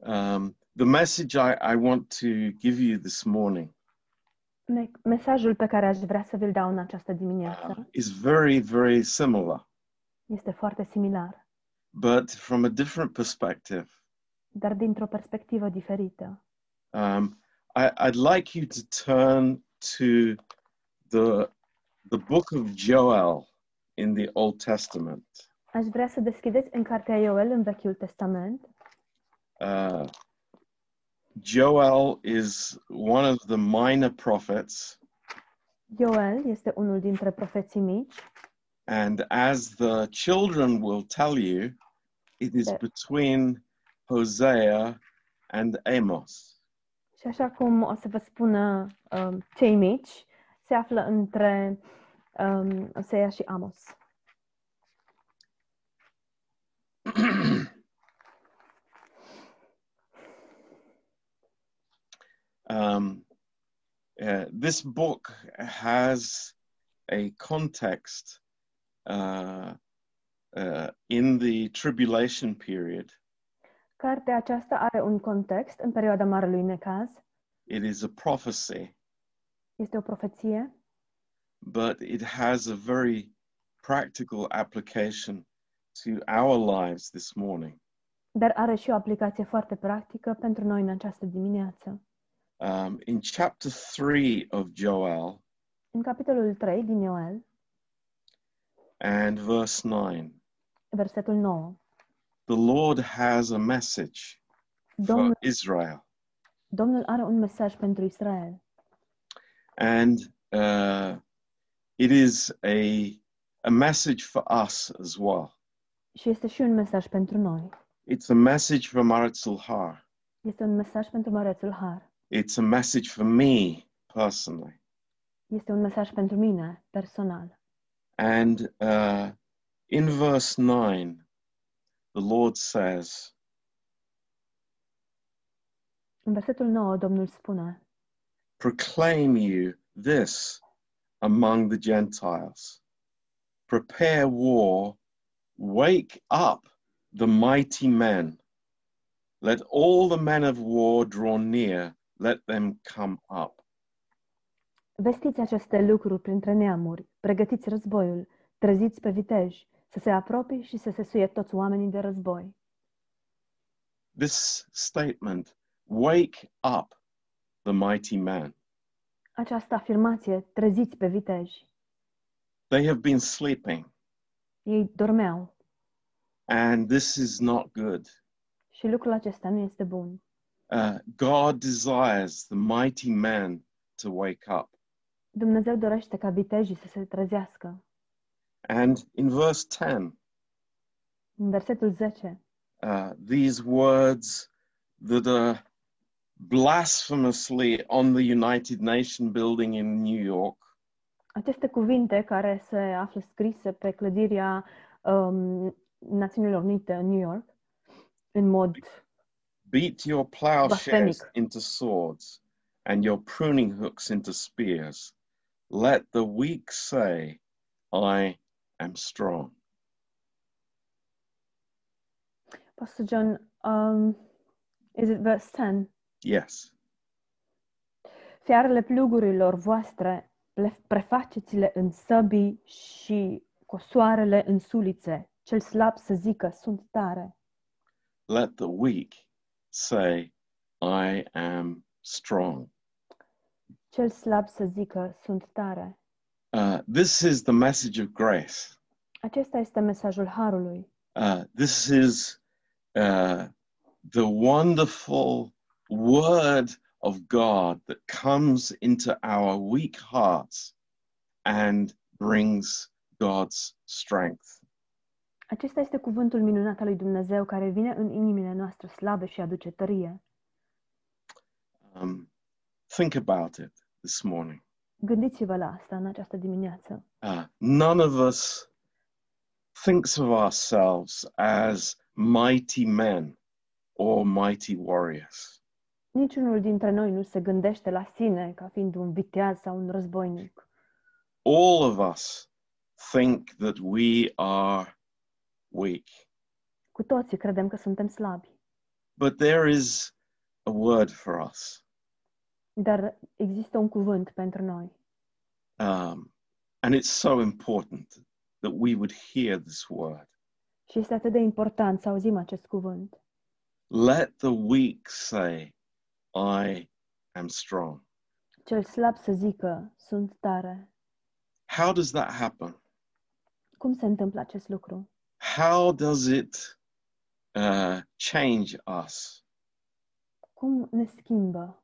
Um, the message I, I want to give you this morning Me- Mesajul pe care aș vrea să vi-l dau în această uh, is very, very similar, este foarte similar, but from a different perspective. dar dintr-o perspectivă diferită. Um, I, I'd like you to turn to the, the book of Joel in the Old Testament. Aș vrea să deschideți în Cartea Ioel în Vechiul Testament. Uh, Joel is one of the minor prophets, Ioel este unul dintre profeții mici and as the children will tell you, it is Yeah. between Hosea and Amos. și așa cum o să vă spună um, cei mici, se află între um, Osea și Amos. Um, uh, this book has a context uh, uh, in the tribulation period. Cartea aceasta are un context în perioada Marelui Necaz. It is a prophecy, Este o profeție, but it has a very practical application to our lives this morning. dar are și o aplicație foarte practică pentru noi în această dimineață. Um, in chapter 3 of Joel În capitolul 3 din Ioel, and verse 9, versetul 9, the Lord has a message for Israel. Domnul are un mesaj pentru Israel and uh, it is a a message for us as well. și este și un mesaj pentru noi. It's a message for Mărețul Har. Este un mesaj pentru Har. It's a message for me personally. Este un mesaj pentru mine, personal. And uh, in verse nine, the Lord says, În versetul 9, Domnul spune, "Proclaim you this among the Gentiles: Prepare war, wake up the mighty men." Let all the men of war draw near, let them come up. Vestiți aceste lucruri printre neamuri, pregătiți războiul, treziți pe viteji, să se apropie și să se suie toți oamenii de război. This statement, wake up the mighty man. Această afirmație, treziți pe viteji, They have been sleeping, ei dormeau and this is not good. și lucrul acesta nu este bun. Uh, God desires the mighty man to wake up. Dumnezeu dorește ca vitejii să se trezească. And in verse 10, În versetul 10, uh, these words that are blasphemously on the United Nation building in New York aceste cuvinte care se află scrise pe clădirea um, Națiunilor Unite în New York, în mod beat your plowshares into swords and your pruning hooks into spears. Let the weak say, I am strong. Pastor John, um, is it verse 10? Yes. Fiarele plugurilor voastre le prefaceți-le în săbii și cosoarele în sulițe. Cel slab să zică, sunt tare. Let the weak say, I am strong. Cel slab să zică, sunt tare. Uh, this is the message of grace. Acesta este mesajul Harului. Uh, this is uh, the wonderful word of God that comes into our weak hearts and brings God's strength. Acesta este cuvântul minunat al lui Dumnezeu care vine în inimile noastre slabe și aduce tărie. Um, think about it this morning. Gândiți-vă la asta în această dimineață. Uh, none of us thinks of ourselves as mighty men or mighty warriors. Niciunul dintre noi nu se gândește la sine ca fiind un viteaz sau un războinic. All of us think that we are weak. Cu toții credem că suntem slabi. But there is a word for us. Dar există un cuvânt pentru noi. Um, and it's so important that we would hear this word. Și este atât de important să auzim acest cuvânt. Let the weak say, I am strong. Cel slab să zică, sunt tare. How does that happen? Cum se întâmplă acest lucru? How does it uh, change us? Cum ne schimbă?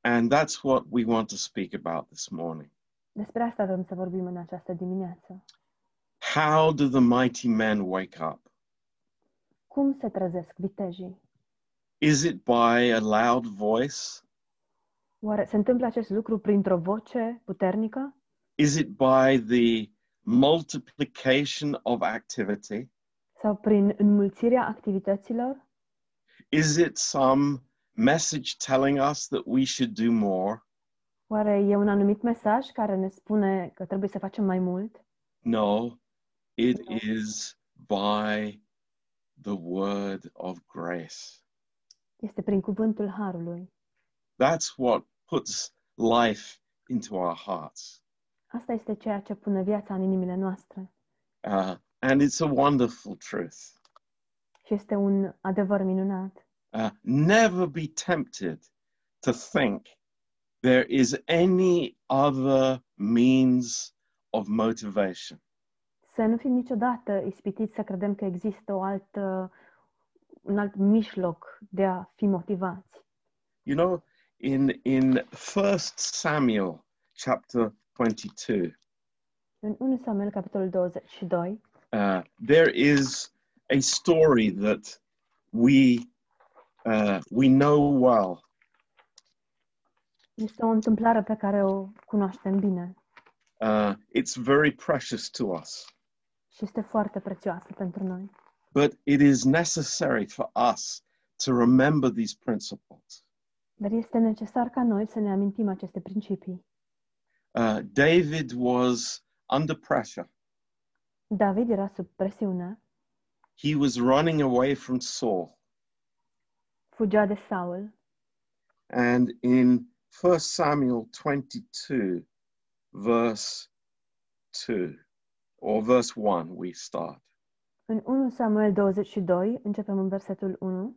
And that's what we want to speak about this morning. Despre asta vrem să vorbim în această dimineață. How do the mighty men wake up? Cum se trezesc vitejii? Is it by a loud voice? Oare se întâmplă acest lucru printr-o voce puternică? Is it by the multiplication of activity? Sau prin înmulțirea activităților? Is it some message telling us that we should do more? Oare e un anumit mesaj care ne spune că trebuie să facem mai mult? No, it No. is by the word of grace. Este prin cuvântul Harului. That's what puts life into our hearts. Asta este ceea ce pune viața în inimile noastre. Uh, and it's a wonderful truth. Și este un adevăr minunat. Uh, never be tempted to think there is any other means of motivation. Să nu fim niciodată ispitiți să credem că există o altă, un alt mijloc de a fi motivați. You know, in in First Samuel chapter 22, În 1 Samuel, capitolul 22, uh, there is a story that we uh, we know well. este o întâmplare pe care o cunoaștem bine Uh, it's very precious to us, și este foarte prețioasă pentru noi. but it is necessary for us to remember these principles. Dar este necesar ca noi să ne amintim aceste principii. Uh, David was under pressure. David era sub presiune, He was running away from Saul. fugea de Saul And in 1 Samuel 22, verse 2, or verse 1, we start. În 1 Samuel 22, începem în versetul 1.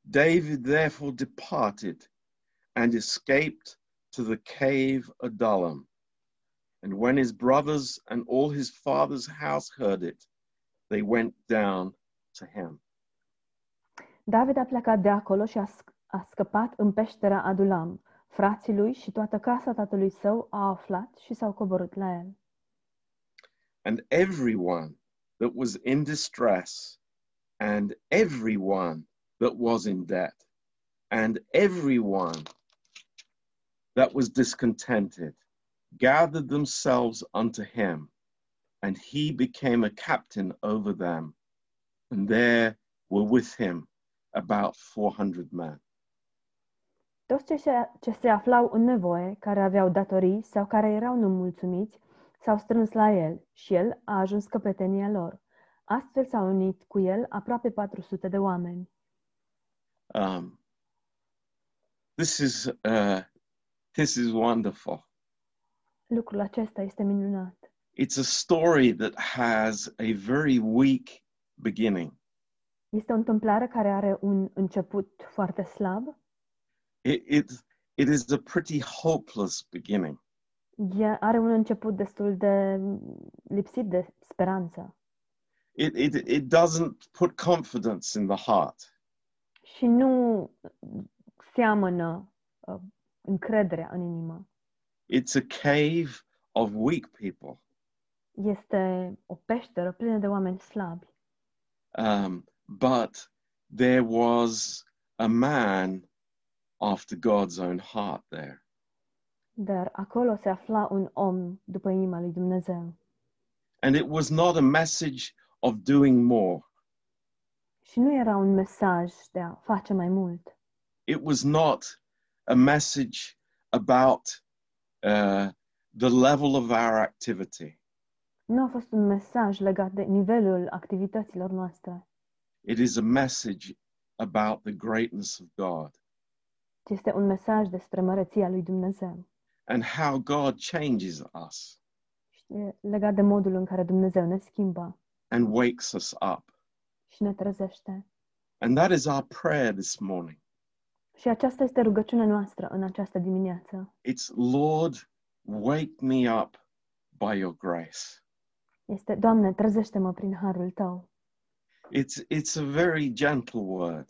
David therefore departed and escaped to the cave Adullam. And when his brothers and all his father's house heard it, they went down to him. David a plecat de acolo și a, a scăpat în peștera Adulam. Frații lui și toată casa tatălui său au aflat și s-au coborât la el. And everyone that was in distress, and everyone that was in debt, and everyone that was discontented gathered themselves unto him, and he became a captain over them. And there were with him about 400 men. Toți ce ce se aflau în nevoie, care aveau datorii sau care erau nemulțumiți, s-au strâns la el și el a ajuns căpetenia lor. Astfel s-au unit cu el aproape 400 de oameni. Um, this is uh, this is wonderful. Lucrul acesta este minunat. It's a story that has a very weak beginning. Este o întâmplare care are un început foarte slab, It, it, it is a pretty hopeless beginning. Ea are un început destul de lipsit de speranță It, it, it doesn't put confidence in the heart. și nu seamănă uh, încrederea în inimă. It's a cave of weak people. Este o peșteră plină de oameni slabi, Um, but there was a man after God's own heart there. dar acolo se afla un om după inima lui Dumnezeu. And it was not a message of doing more. Și nu era un mesaj de a face mai mult. It was not a message about uh, the level of our activity. Nu a fost un mesaj legat de nivelul activităților noastre, It is a message about the greatness of God ci este un mesaj despre măreția lui Dumnezeu. and how God changes us Și e legat de modul în care Dumnezeu ne schimbă and wakes us up. și ne trezește. And that is our prayer this morning. Și aceasta este rugăciunea noastră în această dimineață. It's Lord, wake me up by your grace. Este, Doamne, trezește-mă prin harul Tău. It's it's a very gentle word.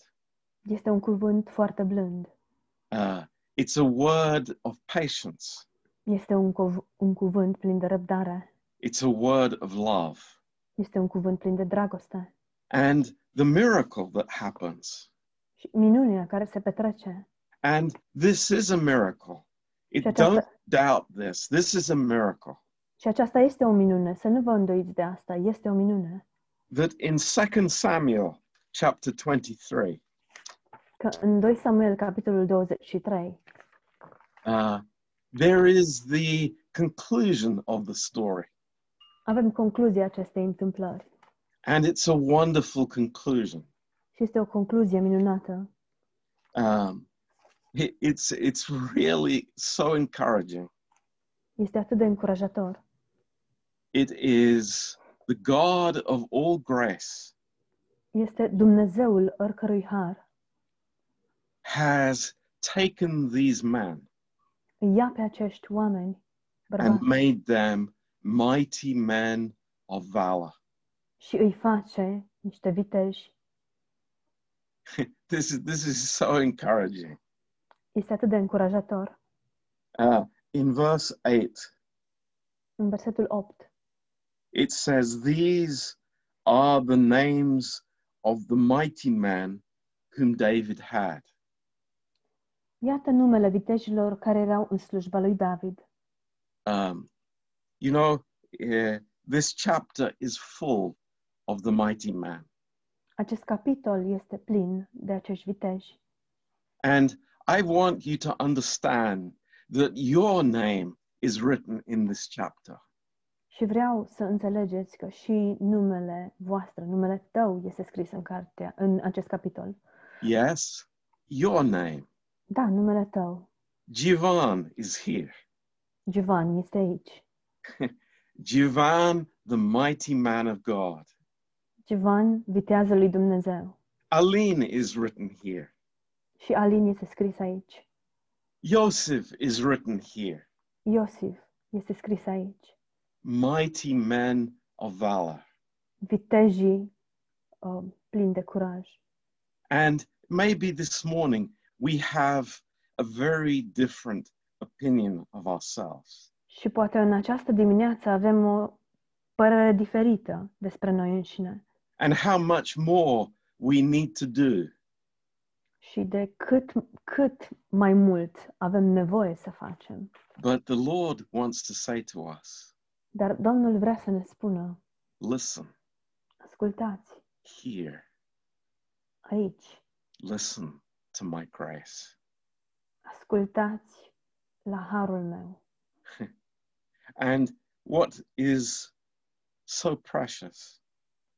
Este un cuvânt foarte blând. Uh, it's a word of patience. Este un, cuv- un cuvânt plin de răbdare. It's a word of love. Este un cuvânt plin de dragoste. And the miracle that happens. Și minunea care se petrece. And this is a miracle. It, Și această- don't doubt this. This is a miracle. Și aceasta este o minune. Să nu vă îndoiți de asta. Este o minune. That in 2 Samuel chapter 23, Că în 2 Samuel, capitolul 23, uh, there is the conclusion of the story. avem concluzia acestei întâmplări. And it's a wonderful conclusion. Și este o concluzie minunată. Um, it- it's, it's really so encouraging. Este atât de încurajator. It is the God of all grace Este Dumnezeul oricărui har. has taken these men Îi ia pe acești oameni, and bărbați, made them mighty men of valor. și îi face niște viteji. This is, this is so encouraging. Este atât de încurajator. Uh, in verse 8, În versetul 8 it says, These are the names of the mighty man whom David had. Iată numele vitejilor care erau în slujba lui David. Um, you know, uh, this chapter is full of the mighty man. Acest capitol este plin de acești viteji. And I want you to understand that your name is written in this chapter. Și vreau să înțelegeți că și numele voastră, numele tău este scris în cartea, în acest capitol. Yes, your name. Da, numele tău. Jivan is here. Giovanni este aici. Jivan, the mighty man of God. Givan, vitează lui Dumnezeu. Aline is written here. Și Alin este scris aici. Joseph is written here. Iosif este scris aici. Mighty men of valor. Vitejii uh, plini de curaj. And maybe this morning we have a very different opinion of ourselves. Și poate în această dimineață avem o părere diferită despre noi înșine and how much more we need to do. și de cât, cât mai mult avem nevoie să facem. But the Lord wants to say to us Dar Domnul vrea să ne spună, listen, ascultați, here, aici, listen to my grace. ascultați la harul meu. And what is so precious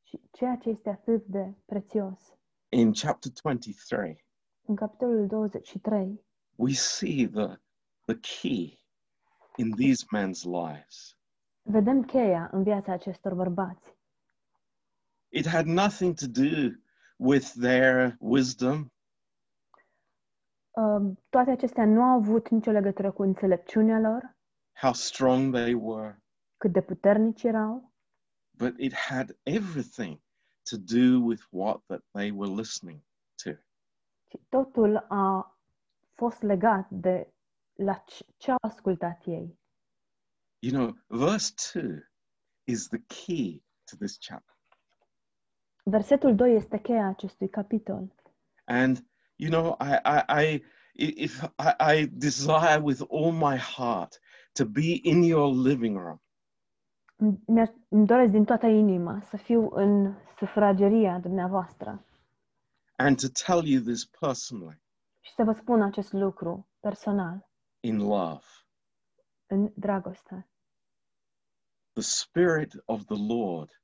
Și ceea ce este atât de prețios, in chapter 23, în capitolul 23, we see the, the key in these men's lives. vedem cheia în viața acestor bărbați. It had nothing to do with their wisdom, Um, Toate acestea nu au avut nicio legătură cu înțelepciunea lor, how strong they were, cât de puternici erau, but it had everything to do with what that they were listening to. totul a fost legat de la ce au ascultat ei. You know, verse 2 is the key to this chapter. Versetul 2 este cheia acestui capitol. And, you know, I, I, I if I, I desire with all my heart to be in your living room Îmi- mi-aș- Îmi doresc din toată inima să fiu în sufrageria dumneavoastră and to tell you this personally și să vă spun acest lucru personal, in love. în dragoste. The Spirit of the Lord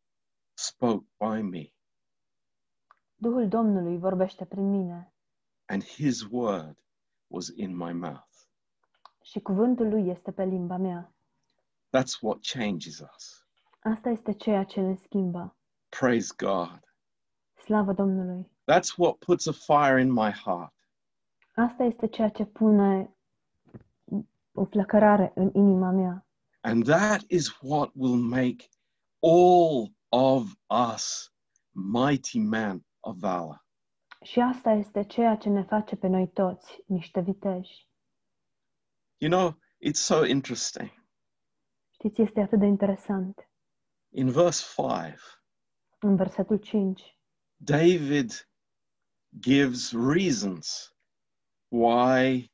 spoke by me. Duhul Domnului vorbește prin mine and his word was in my mouth. și cuvântul lui este pe limba mea. That's what changes us. Asta este ceea ce ne schimbă. Praise God. Slavă Domnului! That's what puts a fire in my heart. Asta este ceea ce pune o flăcărare în inima mea. And that is what will make all of us mighty men of valor. Și asta este ceea ce ne face pe noi toți niște viteji. You know, it's so interesting. Știți, este atât de interesant. In verse 5, În versetul 5, David gives reasons why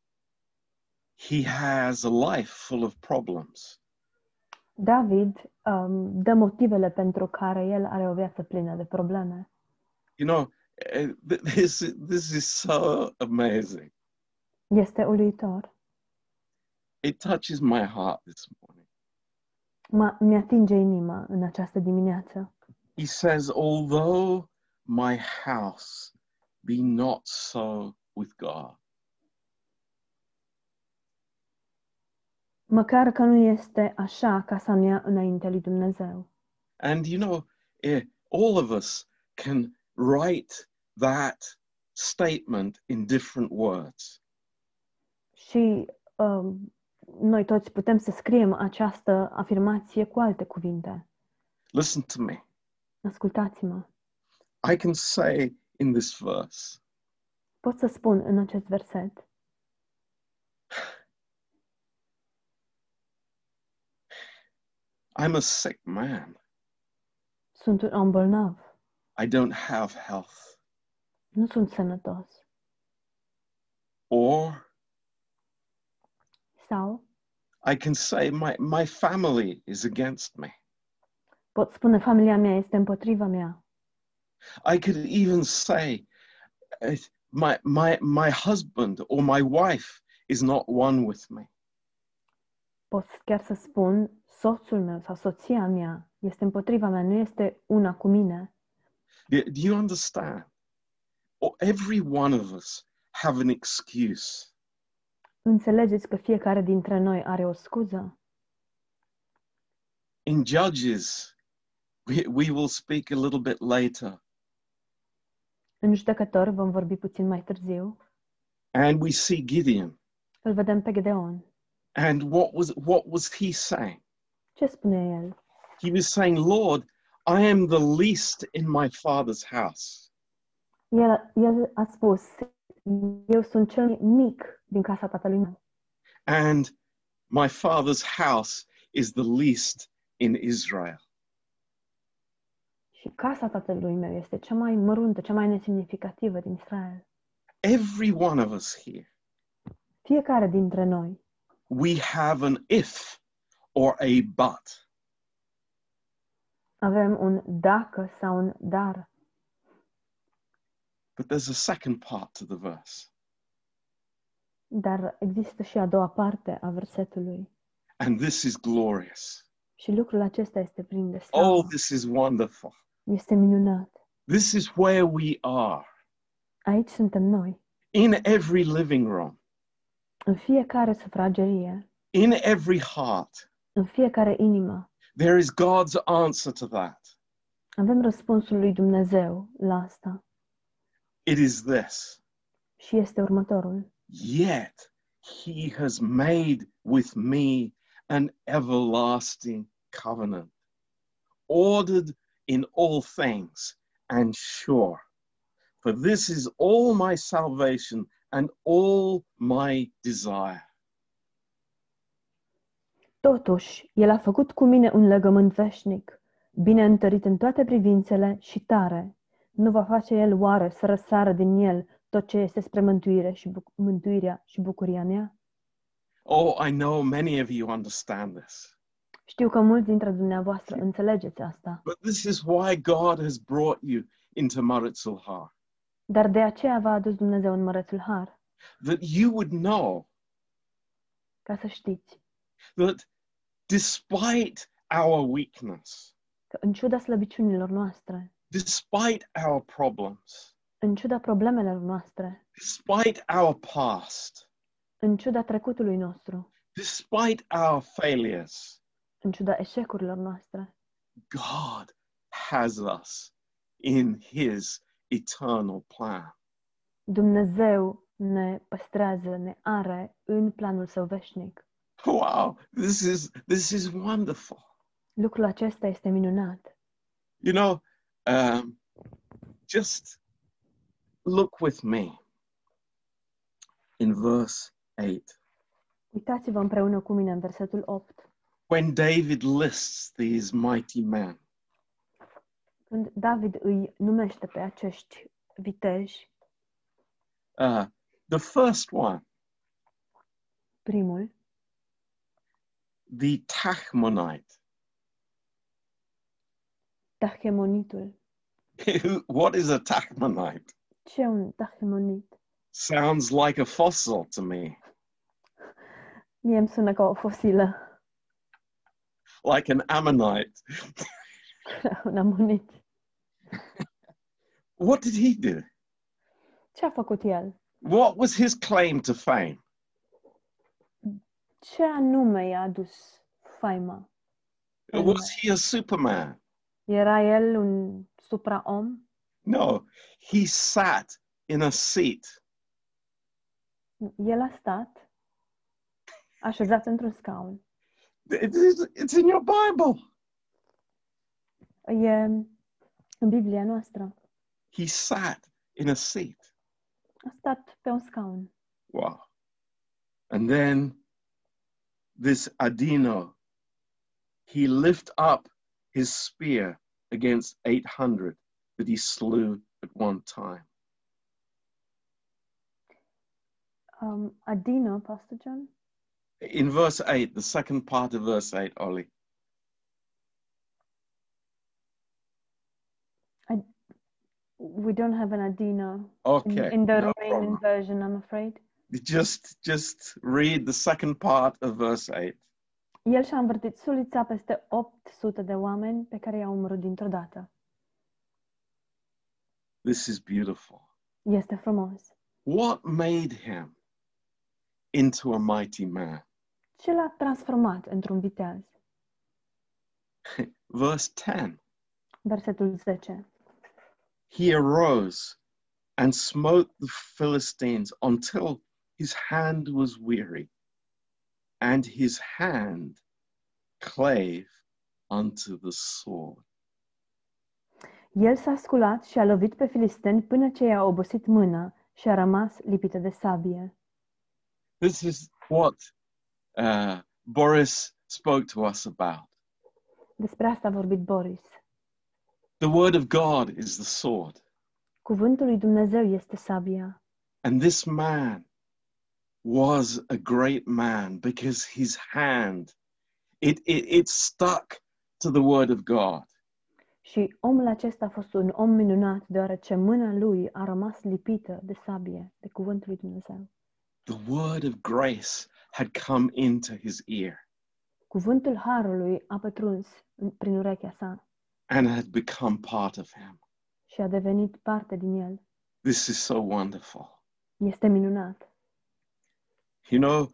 he has a life full of problems. David um, dă motivele pentru care el are o viață plină de probleme. You know, eh, th- this, this is so amazing. Este uluitor. It touches my heart this morning. Mă, mi-atinge inima în această dimineață. He says, Although my house be not so with God. Măcar că nu este așa casa mea înaintea lui Dumnezeu. And you know, eh, all of us can write that statement in different words. Și um, noi toți putem să scriem această afirmație cu alte cuvinte. Listen to me. Ascultați-mă. I can say in this verse, Pot să spun în acest verset, I'm a sick man. sunt un om bolnav, I don't have health. nu sunt sănătos. Or Sau I can say my, my family is against me. pot spune familia mea este împotriva mea. I could even say uh, my, my, my husband or my wife is not one with me. Pot chiar să spun soțul meu sau soția mea este împotriva mea, nu este una cu mine. Do do you understand? Or every one of us have an excuse. Înțelegeți că fiecare dintre noi are o scuză? In Judges, we, we will speak a little bit later, În judecător vom vorbi puțin mai târziu. and we see Gideon. Îl vedem pe Gedeon. And what was what was he saying? Ce spune el? He was saying, Lord, I am the least in my father's house. El, el a spus, eu sunt cel mic din casa tatălui meu And my father's house is the least in Israel. și casa tatălui meu este cea mai măruntă, cea mai nesemnificativă din Israel. Every one of us here, Fiecare dintre noi we have an if or a but. avem un dacă sau un dar, But there's a second part to the verse. Dar există și a doua parte a versetului. And this is glorious. Și lucrul acesta este plin de Oh, slavă. this is wonderful. Este minunat. This is where we are Aici suntem noi, in every living room, în fiecare sufragerie, in every heart. în fiecare inimă. There is God's answer to that. Avem răspunsul lui Dumnezeu la asta It is this. și este următorul. Yet he has made with me an everlasting covenant, ordered in all things and sure. For this is all my salvation and all my desire. Totuși, El a făcut cu mine un legământ veșnic, bine întărit în toate privințele și tare. Nu va face El oare să răsară din El tot ce este spre mântuire și buc- mântuirea și bucuria mea? Oh, I know many of you understand this. Știu că mulți dintre dumneavoastră înțelegeți asta, But this is why God has brought you into Maritzul Har, dar de aceea v-a adus Dumnezeu în Mărețul Har, that you would know ca să știți that despite our weakness, că în ciuda slăbiciunilor noastre, despite our problems, În ciuda problemelor noastre, despite our past, în ciuda trecutului nostru, despite our failures, în ciuda eșecurilor noastre, God has us in His eternal plan. Dumnezeu ne păstrează, ne are în planul său veșnic. Wow, this is this is wonderful. Lucrul acesta este minunat. You know, um, just look with me in verse 8. Uitați-vă împreună cu mine în versetul 8. When David lists these mighty men, Când David îi numește pe acești viteji, uh, the first one, primul, the Tachmonite. Tahemonitul. what is a Tachmonite? Ce un Tahemonit? Sounds like a fossil to me, Mie îmi sună ca o fosilă, like an Ammonite. un amonit. What did he do? Ce a făcut el? What was his claim to fame? Ce anume i-a adus faima? Was he a Superman? Era el un supraom? No, he sat in a seat El a stat așezat într-un scaun. It is, it's in your Bible. E în Biblia noastră. He sat in a seat. A stat pe un scaun. Wow. And then this Adino, he lift up his spear against 800 that he slew at one time. Um, Adino, Pastor John? In verse 8, the second part of verse 8, Ollie. We don't have an Adino in, Okay. in the no Romanian problem. version, I'm afraid. Just just read the second part of verse 8. El și-a învârtit sulița peste 800 de oameni pe care i-a omorât dintr-o dată. This is beautiful. Este frumos. What made him into a mighty man? Ce l-a transformat într-un viteaz? Verse 10 Versetul 10. He arose and smote the Philistines until his hand was weary, and his hand clave unto the sword. El s-a sculat și a lovit pe filisteni până ce i-a obosit mâna și a rămas lipită de sabie. This is what uh, Boris spoke to us about. Despre asta a vorbit Boris. The word of God is the sword. Cuvântul lui Dumnezeu este sabia. And this man was a great man because his hand, it, it, it stuck to the word of God. Și omul acesta a fost un om minunat, deoarece mâna lui a rămas lipită de sabie, de cuvântul lui Dumnezeu. The word of grace had come into his ear Cuvântul harului a pătruns în- prin urechea sa and had become part of him. și a devenit parte din el. This is so wonderful. Este minunat. You know,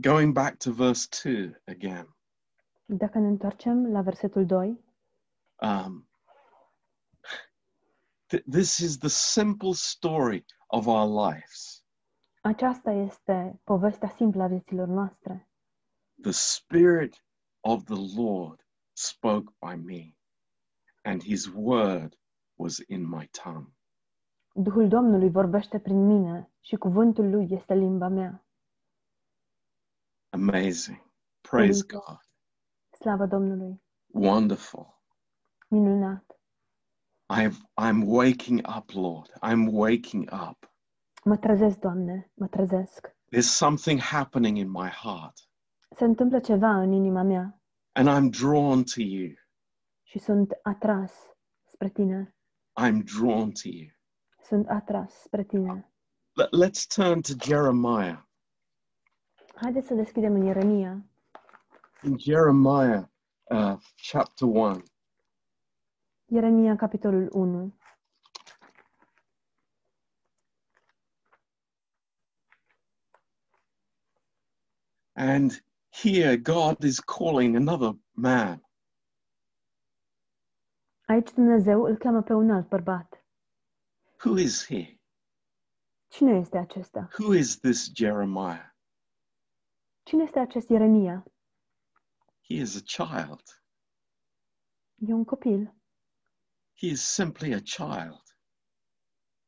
going back to verse 2 again, Dacă ne întoarcem la versetul 2, um, th- this is the simple story of our lives. aceasta este povestea simplă a vieților noastre. The Spirit of the Lord spoke by me, and his word was in my tongue. Duhul Domnului vorbește prin mine și cuvântul lui este limba mea. Amazing. Praise Hallelujah. God. Slavă Domnului! Wonderful. Minunat! I've, I'm waking up, Lord. I'm waking up. Mă trezesc, Doamne, mă trezesc. There's something happening in my heart, Se întâmplă ceva în inima mea and I'm drawn to you. și sunt atras spre tine. I'm drawn to you. Sunt atras spre tine. Let, let's turn to Jeremiah. Haideți să deschidem în Ieremia, In Jeremiah uh, chapter 1, Ieremia, capitolul 1. And here God is calling another man. Aici Dumnezeu îl cheamă pe un alt bărbat. Who is he? Cine este acesta? Who is this Jeremiah? Cine este acest Ieremia? He is a child. E un copil. He is simply a child.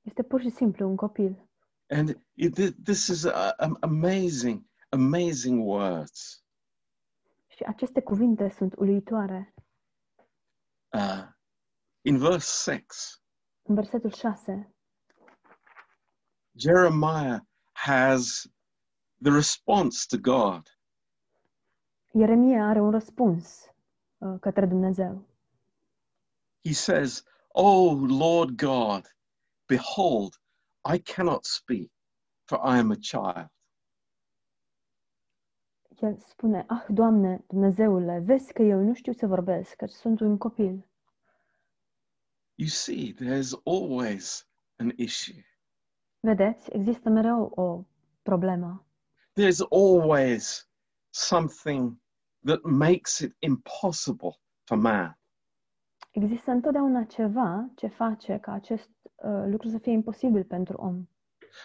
Este pur și simplu un copil. And it, thi- this is a, a- amazing, amazing words. Și aceste cuvinte sunt uluitoare. Uh, in verse 6, În versetul 6, Jeremiah has the response to God. Ieremia are un răspuns uh, către Dumnezeu. He says, Oh Lord God, behold, I cannot speak, for I am a child. El spune, ah, Doamne, Dumnezeule, vezi că eu nu știu să vorbesc, că sunt un copil. You see, there's always an issue. Vedeți, există mereu o problemă. There's always something that makes it impossible for man. Există întotdeauna ceva ce face ca acest uh, lucru să fie imposibil pentru om.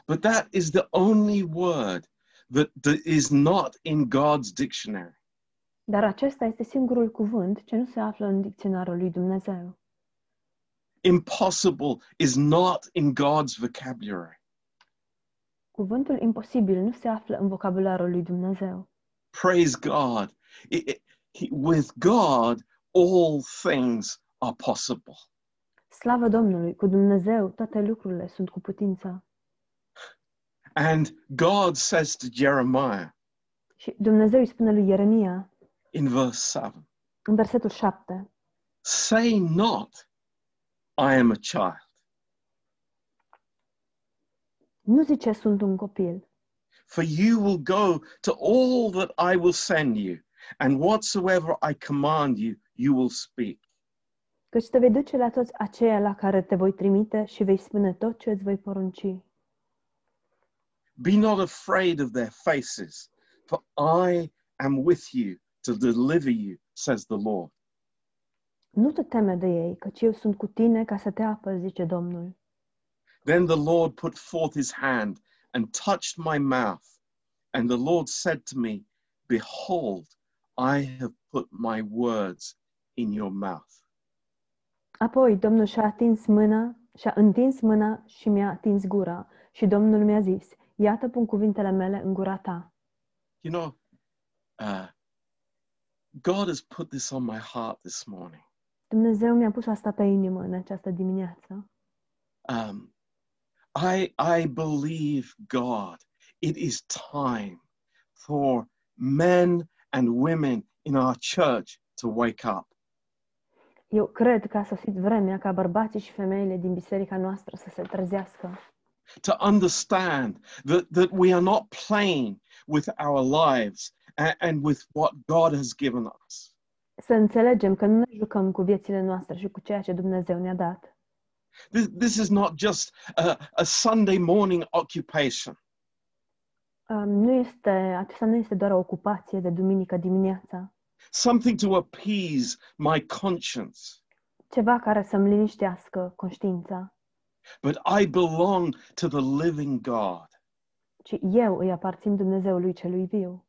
But that is the only word that, that is not in God's dictionary. Dar acesta este singurul cuvânt ce nu se află în dicționarul lui Dumnezeu. Impossible is not in God's vocabulary. Cuvântul imposibil nu se află în vocabularul lui Dumnezeu. Praise God. It- it- with God, all things are possible. Slavă Domnului, cu Dumnezeu toate lucrurile sunt cu putință. And God says to Jeremiah Și Dumnezeu îi spune lui Ieremia, in verse 7 în versetul 7, Say not, I am a child, nu zice sunt un copil, for you will go to all that I will send you, and whatsoever I command you, you will speak. Căci te vei duce la toți aceia la care te voi trimite și vei spune tot ce îți voi porunci. Be not afraid of their faces, for I am with you to deliver you, says the Lord. Nu te teme de ei, căci eu sunt cu tine ca să te apăr, zice Domnul. Then the Lord put forth his hand and touched my mouth. And the Lord said to me, Behold, I have put my words in your mouth. Apoi Domnul și-a atins mâna, și-a întins mâna și mi-a atins gura. Și Domnul mi-a zis, iată pun cuvintele mele în gura ta. You know, uh, God has put this on my heart this morning. Dumnezeu mi-a pus asta pe inimă în această dimineață. Um, I, I believe God. It is time for men and women in our church to wake up. Eu cred că a sosit vremea ca bărbații și femeile din biserica noastră să se trezească. to understand that, that we are not playing with our lives and, and with what God has given us. Să înțelegem că nu ne jucăm cu viețile noastre și cu ceea ce Dumnezeu ne-a dat. This, this is not just a, a Sunday morning occupation. Um, Nu este, acesta nu este doar o ocupație de duminică dimineața, something to appease my conscience, ceva care să-mi liniștească conștiința, but I belong to the living God. ci eu îi aparțin Dumnezeului celui viu.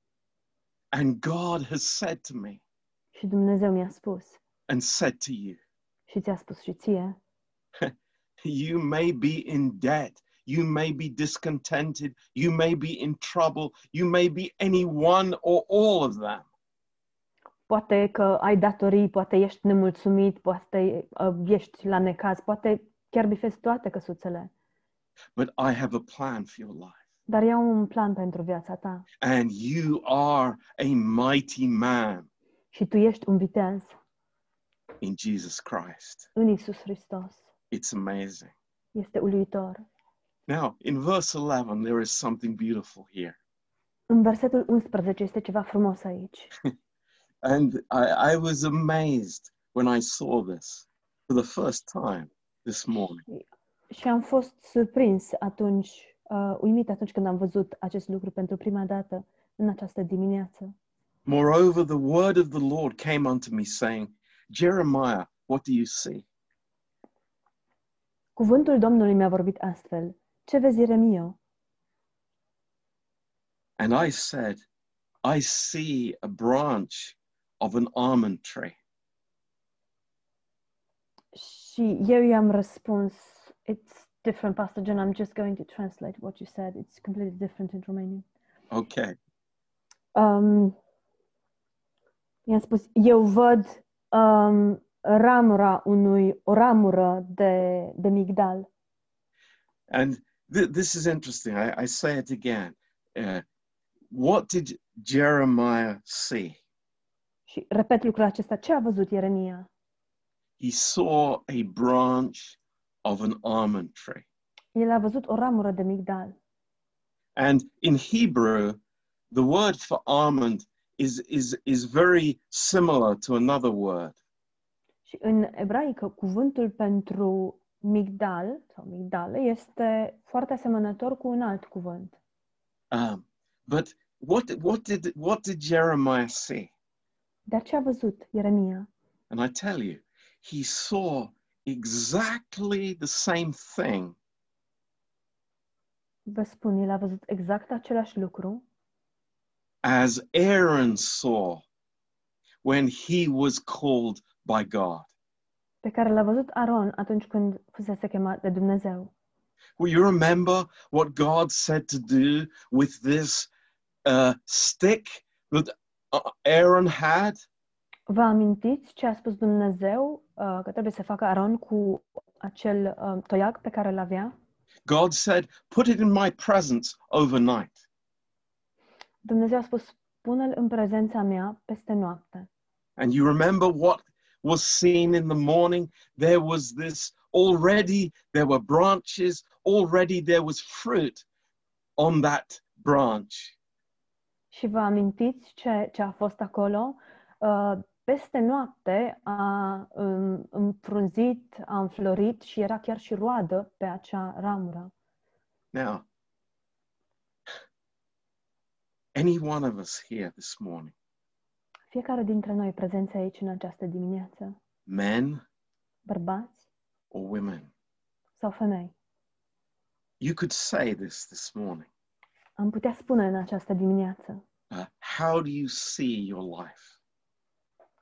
And God has said to me Și Dumnezeu mi-a spus and said to you, și ți-a spus și ție, you may be in debt. You may be discontented. You may be in trouble. You may be any one or all of them. Poate că ai datorii, poate ești nemulțumit, poate uh, ești la necaz, poate chiar bifezi toate căsuțele. But I have a plan for your life. Dar eu am un plan pentru viața ta And you are a mighty man și tu ești un viteaz in Jesus Christ. în Isus Hristos. It's amazing. Este uluitor. Now, in verse 11, there is something beautiful here. În versetul 11 este ceva frumos aici. And I, I was amazed when I saw this for the first time this morning. Și am fost surprins atunci uh, uimit atunci când am văzut acest lucru pentru prima dată în această dimineață. Moreover, the word of the Lord came unto me, saying, Jeremiah, what do you see? Cuvântul Domnului mi-a vorbit astfel. Ce vezi, Ieremio? And I said, I see a branch of an almond tree. Și eu i-am răspuns, it's different, Pastor John, I'm just going to translate what you said. It's completely different in Romanian. Okay. Um, i-am spus, eu văd um, ramura unui, o ramură de, de migdal. And th- this is interesting. I, I say it again. Uh, what did Jeremiah see? Și repet lucrul acesta, ce a văzut Ieremia? He saw a branch of an almond tree. El a văzut o ramură de migdal. And in Hebrew, the word for almond is, is, is very similar to another word. Și în ebraică, cuvântul pentru migdal sau migdale este foarte asemănător cu un alt cuvânt. Um, but what, what, did, what did Jeremiah see? Dar ce a văzut Ieremia? And I tell you, he saw exactly the same thing Vă spun, el a văzut exact același lucru as Aaron saw when he was called by God. pe care l-a văzut Aron atunci când fusese chemat de Dumnezeu. Will you remember what God said to do with this uh, stick that Aaron had? Vă amintiți ce a spus Dumnezeu uh, că trebuie să facă Aron cu acel uh, toiac pe care îl avea? God said, Put it in my presence overnight. Dumnezeu a spus, pune-l în prezența mea peste noapte. And you remember what was seen in the morning? There was this already, there were branches, already there was fruit on that branch. Și vă amintiți ce, ce a fost acolo? Uh, peste noapte a um, înfrunzit, a înflorit și era chiar și roadă pe acea ramură. Now, any one of us here this morning, Fiecare dintre noi prezenți aici în această dimineață, men bărbați or women, sau femei, you could say this this morning. Am putea spune în această dimineață, Uh, how do you see your life?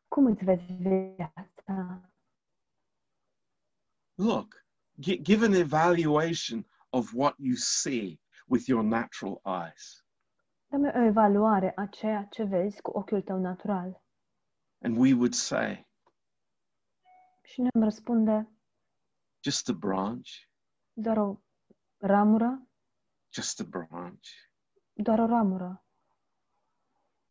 cum îți vezi viața? Look, gi- give an evaluation of what you see with your natural eyes. Dă-mi o evaluare a ceea ce vezi cu ochiul tău natural. And we would say, Și noi îmi răspunde, just a branch, doar o ramură, just a branch. Doar o ramură,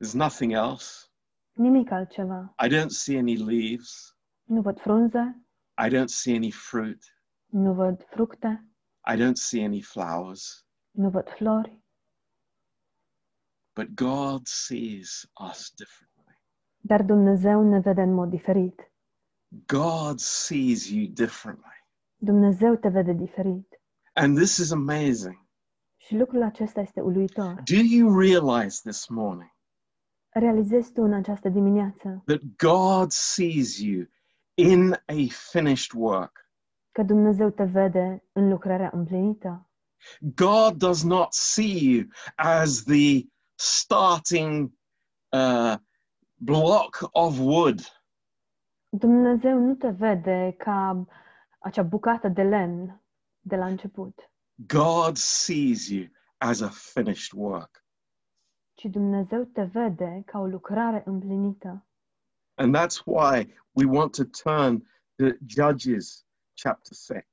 There's nothing else. nimic altceva. I don't see any leaves. Nu văd frunze, I don't see any fruit. nu văd fructe, I don't see any flowers. nu văd flori, But God sees us differently. dar Dumnezeu ne vede în mod diferit. God sees you differently. Dumnezeu te vede diferit. And this is amazing. Și lucrul acesta este uluitor. Do you realize this morning Realizezi tu în această dimineață that God sees you in a finished work? că Dumnezeu te vede în lucrarea împlinită. God does not see you as the starting uh, block of wood. Dumnezeu nu te vede ca acea bucată de lemn de la început, God sees you as a finished work. ci Dumnezeu te vede ca o lucrare împlinită. And that's why we want to turn to Judges chapter 6.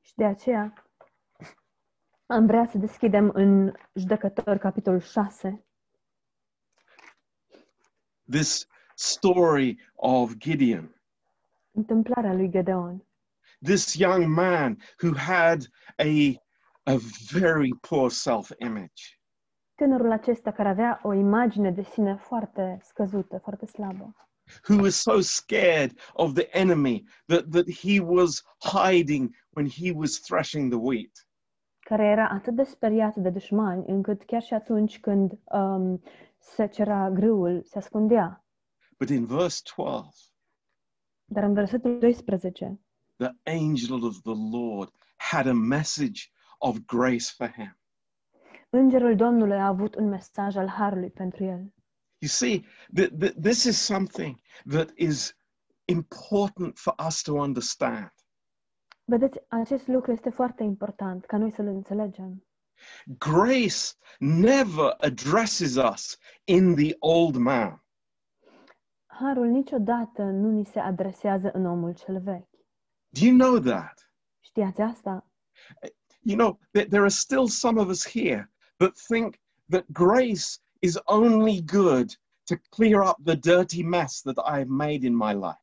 Și de aceea am vrea să deschidem în Judecători, capitolul 6, This story of Gideon, întâmplarea lui Gedeon. This young man who had a, a very poor self image. Tânărul acesta care avea o imagine de sine foarte scăzută, foarte slabă, who was so scared of the enemy that, that he was hiding when he was threshing the wheat. care era atât de speriat de dușmani, încât chiar și atunci când um, se cera grâul, se ascundea. But in verse 12, Dar în versetul 12, the angel of the Lord had a message of grace for him. îngerul Domnului a avut un mesaj al harului pentru el. You see, th- th- this is something that is important for us to understand. Vedeți, acest lucru este foarte important ca noi să-l înțelegem. Grace never addresses us in the old man. Harul niciodată nu ni se adresează în omul cel vechi. Do you know that? Știați asta? You know, th- there are still some of us here that think that grace is only good to clear up the dirty mess that I've made in my life.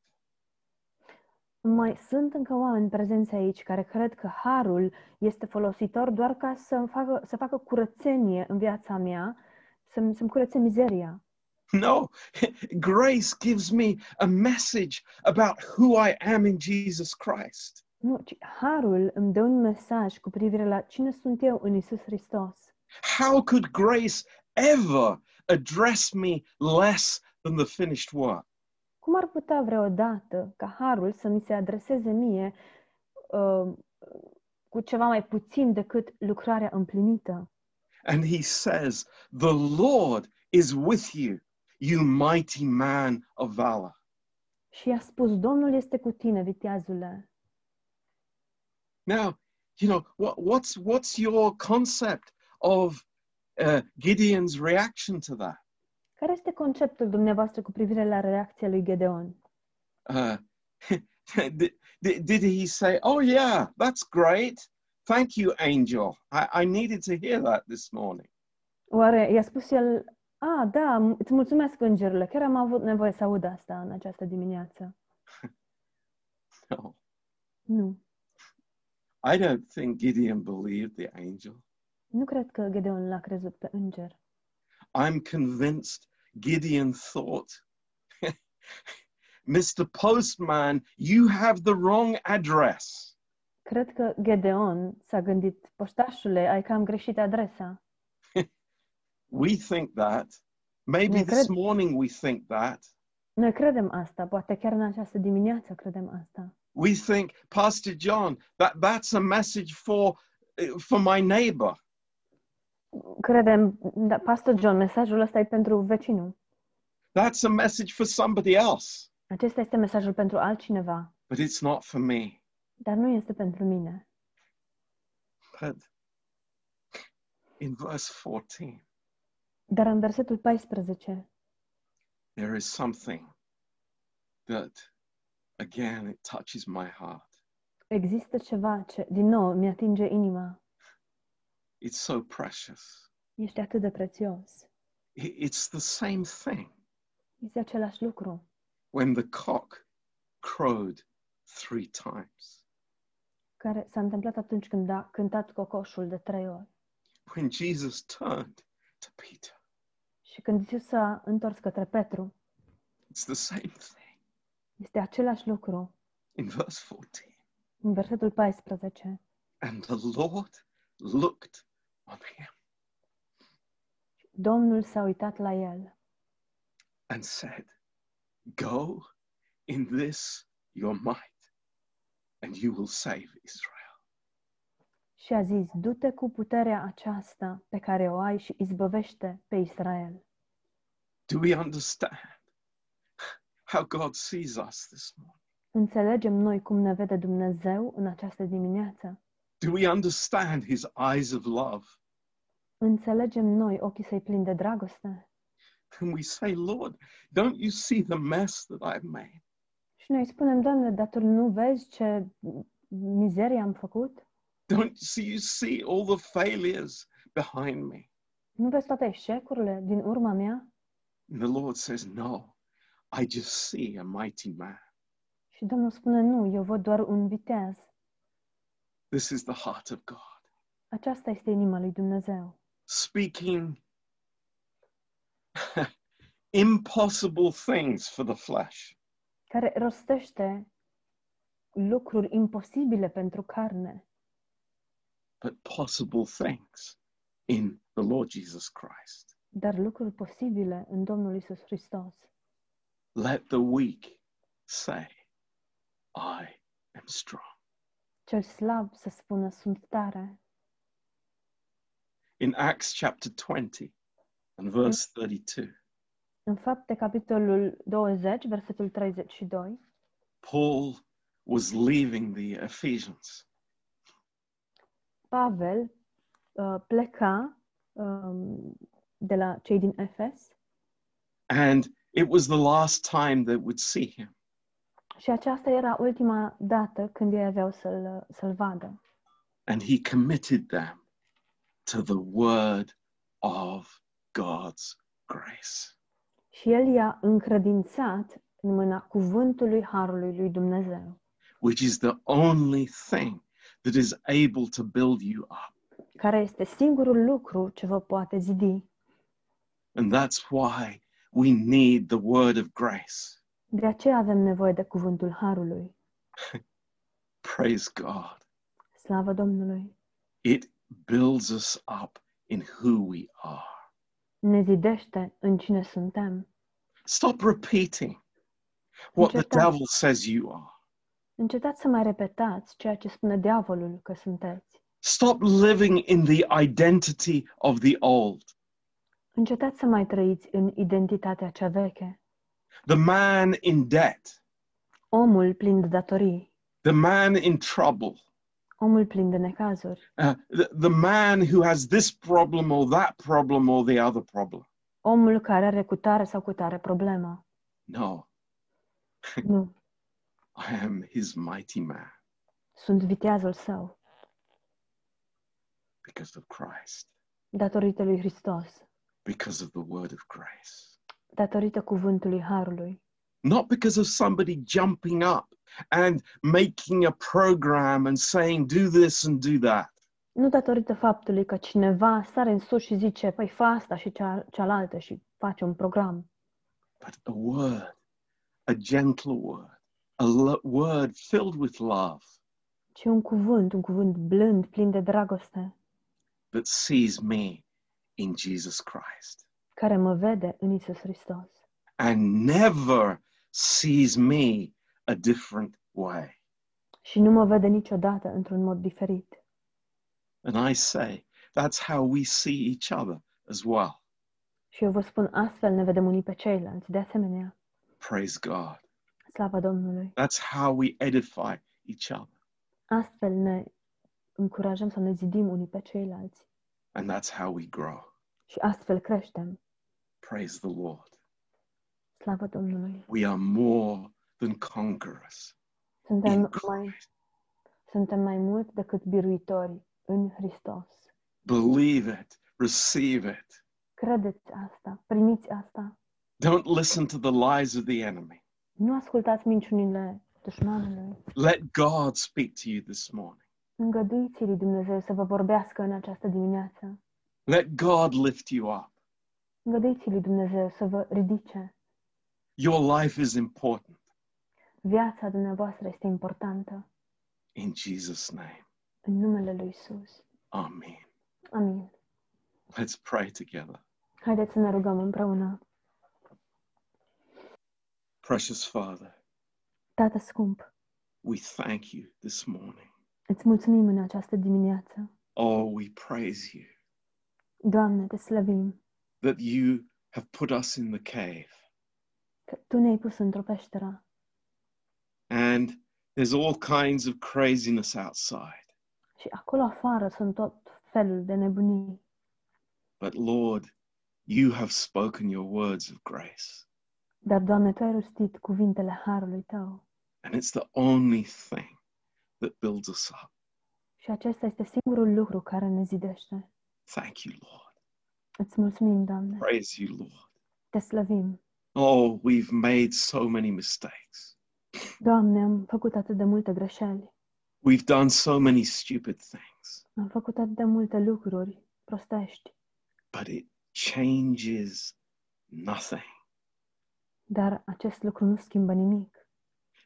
Mai sunt încă oameni prezenți aici care cred că harul este folositor doar ca să facă, să facă curățenie în viața mea, să-mi, să-mi curățe mizeria. No, grace gives me a message about who I am in Jesus Christ. Nu, ci harul îmi dă un mesaj cu privire la cine sunt eu în Isus Hristos. How could grace ever address me less than the finished work? Cum ar putea vreodată ca harul să mi se adreseze mie uh, cu ceva mai puțin decât lucrarea împlinită? And he says, The Lord is with you, you mighty man of valor. Și i-a spus, Domnul este cu tine, viteazule. Now, you know, what, what's, what's your concept of uh, Gideon's reaction to that? Care este conceptul dumneavoastră cu privire la reacția lui Gedeon? Uh, did, did, he say, Oh, yeah, that's great. Thank you, angel. I, I needed to hear that this morning. Oare i-a spus el, a, da, m- îți mulțumesc, îngerule, chiar am avut nevoie să aud asta în această dimineață. No, Nu, I don't think Gideon believed the angel. nu cred că Gedeon l-a crezut pe înger. I'm convinced Gideon thought, Mr. Postman, you have the wrong address. Cred că Gedeon s-a gândit, poștașule, ai cam greșit adresa. We think that. Maybe Yeah, this morning we think that. Noi credem asta, poate chiar în această dimineață credem asta. We think, Pastor John, that, that's a message for, for my neighbor. Credem, da, Pastor John, mesajul ăsta e pentru vecinul. That's a message for somebody else, Acesta este mesajul pentru altcineva, but it's not for me. dar nu este pentru mine. But in verse 14, Dar în versetul 14 there is something that, again, it touches my heart. există ceva ce, din nou, mi atinge inima. It's so precious. Ești atât de prețios. I- It's the same thing Este același lucru. when the cock crowed three times. Care s-a întâmplat atunci când a cântat cocoșul de trei ori. When Jesus turned to Peter. Și când Iisus s-a întors către Petru, It's the same thing este același lucru. in verse 14. În versetul 14. And the Lord looked on him Domnul s-a uitat la el and said, Go in this your might, and you will save Israel. și a zis, du-te cu puterea aceasta pe care o ai și izbăvește pe Israel. Do we understand how God sees us this morning? Înțelegem noi cum ne vede Dumnezeu în această dimineață? Do we understand his eyes of love? Înțelegem noi ochii săi plini de dragoste? And we say, Lord, don't you see the mess that I've made? Și noi spunem, Doamne, dar tu nu vezi ce mizerie am făcut? Don't see you see all the failures behind me? Nu vezi toate eșecurile din urma mea? And the Lord says, No, I just see a mighty man. Și Domnul spune, nu, eu văd doar un viteaz. This is the heart of God. Aceasta este inima lui Dumnezeu. Speaking impossible things for the flesh. Care rostește lucruri imposibile pentru carne. but possible things in the Lord Jesus Christ. Dar lucruri posibile în Domnul Isus Hristos. Let the weak say, I am strong. Cel slab să spună sunt tare. In Acts chapter 20 and verse 32, În fapte, capitolul 20, versetul 32, Paul was leaving the Ephesians Pavel uh, pleca um, de la cei din Efes and it was the last time they would see him. și aceasta era ultima dată când ei aveau să-l, să-l vadă. And he committed them to the word of God's grace. Și el i-a încredințat în mâna cuvântului Harului lui Dumnezeu, which is the only thing that is able to build you up. care este singurul lucru ce vă poate zidi. And that's why we need the word of grace. De aceea avem nevoie de cuvântul Harului. Praise God. Slavă Domnului! It builds us up in who we are. Ne zidește în cine suntem. Stop repeating what the devil says you are. Încetați să mai repetați ceea ce spune diavolul că sunteți. Stop living in the identity of the old. Încetați să mai trăiți în identitatea cea veche. The man in debt, Omul plin de datorii, the man in trouble, omul plin de necazuri, uh, the, the man who has this problem or that problem or the other problem. omul care are cu tare sau cu tare problemă. No, Nu, I am his mighty man. Sunt viteazul său, because of Christ, datorită lui Hristos, because of the word of grace. datorită cuvântului Harului. Not because of somebody jumping up and making a program and saying, do this and do that. Nu datorită faptului că cineva sare în sus și zice, păi fa asta și cea, cealaltă și face un program, but a word, a gentle word, a lo- word filled with love ci un cuvânt, un cuvânt blând, plin de dragoste, that sees me in Jesus Christ care mă vede în Isus Hristos and never sees me a different way. și nu mă vede niciodată într-un mod diferit. And I say, that's how we see each other as well. Și eu vă spun, astfel ne vedem unii pe ceilalți. De asemenea, Praise God. slavă Domnului, That's how we edify each other. astfel ne încurajăm să ne zidim unii pe ceilalți And that's how we grow. Și astfel creștem. Praise the Lord. Slavă Domnului! We are more than conquerors in Suntem mai, Christ. suntem mai mult decât biruitori în Hristos. Believe it, receive it. Credeți asta, primiți asta. Don't listen to the lies of the enemy. Nu ascultați minciunile dușmanului. Let God speak to you this morning. Îngăduiți lui Dumnezeu să vă vorbească în această dimineață. Let God lift you up. Lui Dumnezeu să vă ridice. Your life is important. Viața dumneavoastră este importantă. In Jesus' name. În numele lui Isus. Amen. Amin. Let's pray together. Haideți să ne rugăm împreună. Precious Father, Tată scump, we thank you this morning. îți mulțumim în această dimineață. Oh, we praise you Doamne, te slăvim that you have put us in the cave că Tu ne-ai pus într-o peșteră and there's all kinds of craziness outside. și acolo afară sunt tot felul de nebunii. But Lord, you have spoken your words of grace. Dar, Doamne, Tu ai rostit cuvintele Harului Tău And it's the only thing that builds us up. și acesta este singurul lucru care ne zidește. Thank you, Lord. Îți mulțumim, Doamne, Praise you, Lord. te slăvim. Oh, we've made so many mistakes. Doamne, am făcut atât de multe greșeli, We've done so many stupid things. am făcut atât de multe lucruri prostești, But it changes nothing dar acest lucru nu schimbă nimic,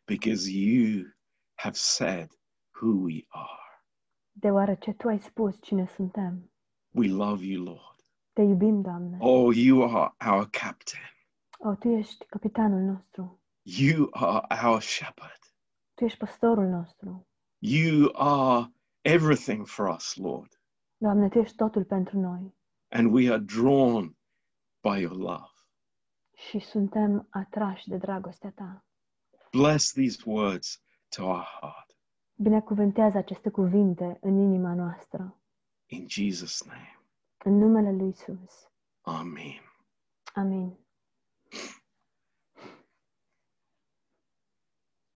because you have said who we are. deoarece Tu ai spus cine suntem. We love you, Lord. Te iubim, Doamne. Oh, you are our captain. O, Tu ești capitanul nostru. You are our shepherd. Tu ești păstorul nostru. You are everything for us, Lord. Doamne, Tu ești totul pentru noi And we are drawn by your love. și suntem atrași de dragostea Ta. Bless these words to our heart. Binecuvântează aceste cuvinte în inima noastră. In Jesus' name. În numele Lui Isus. Amen. Amin.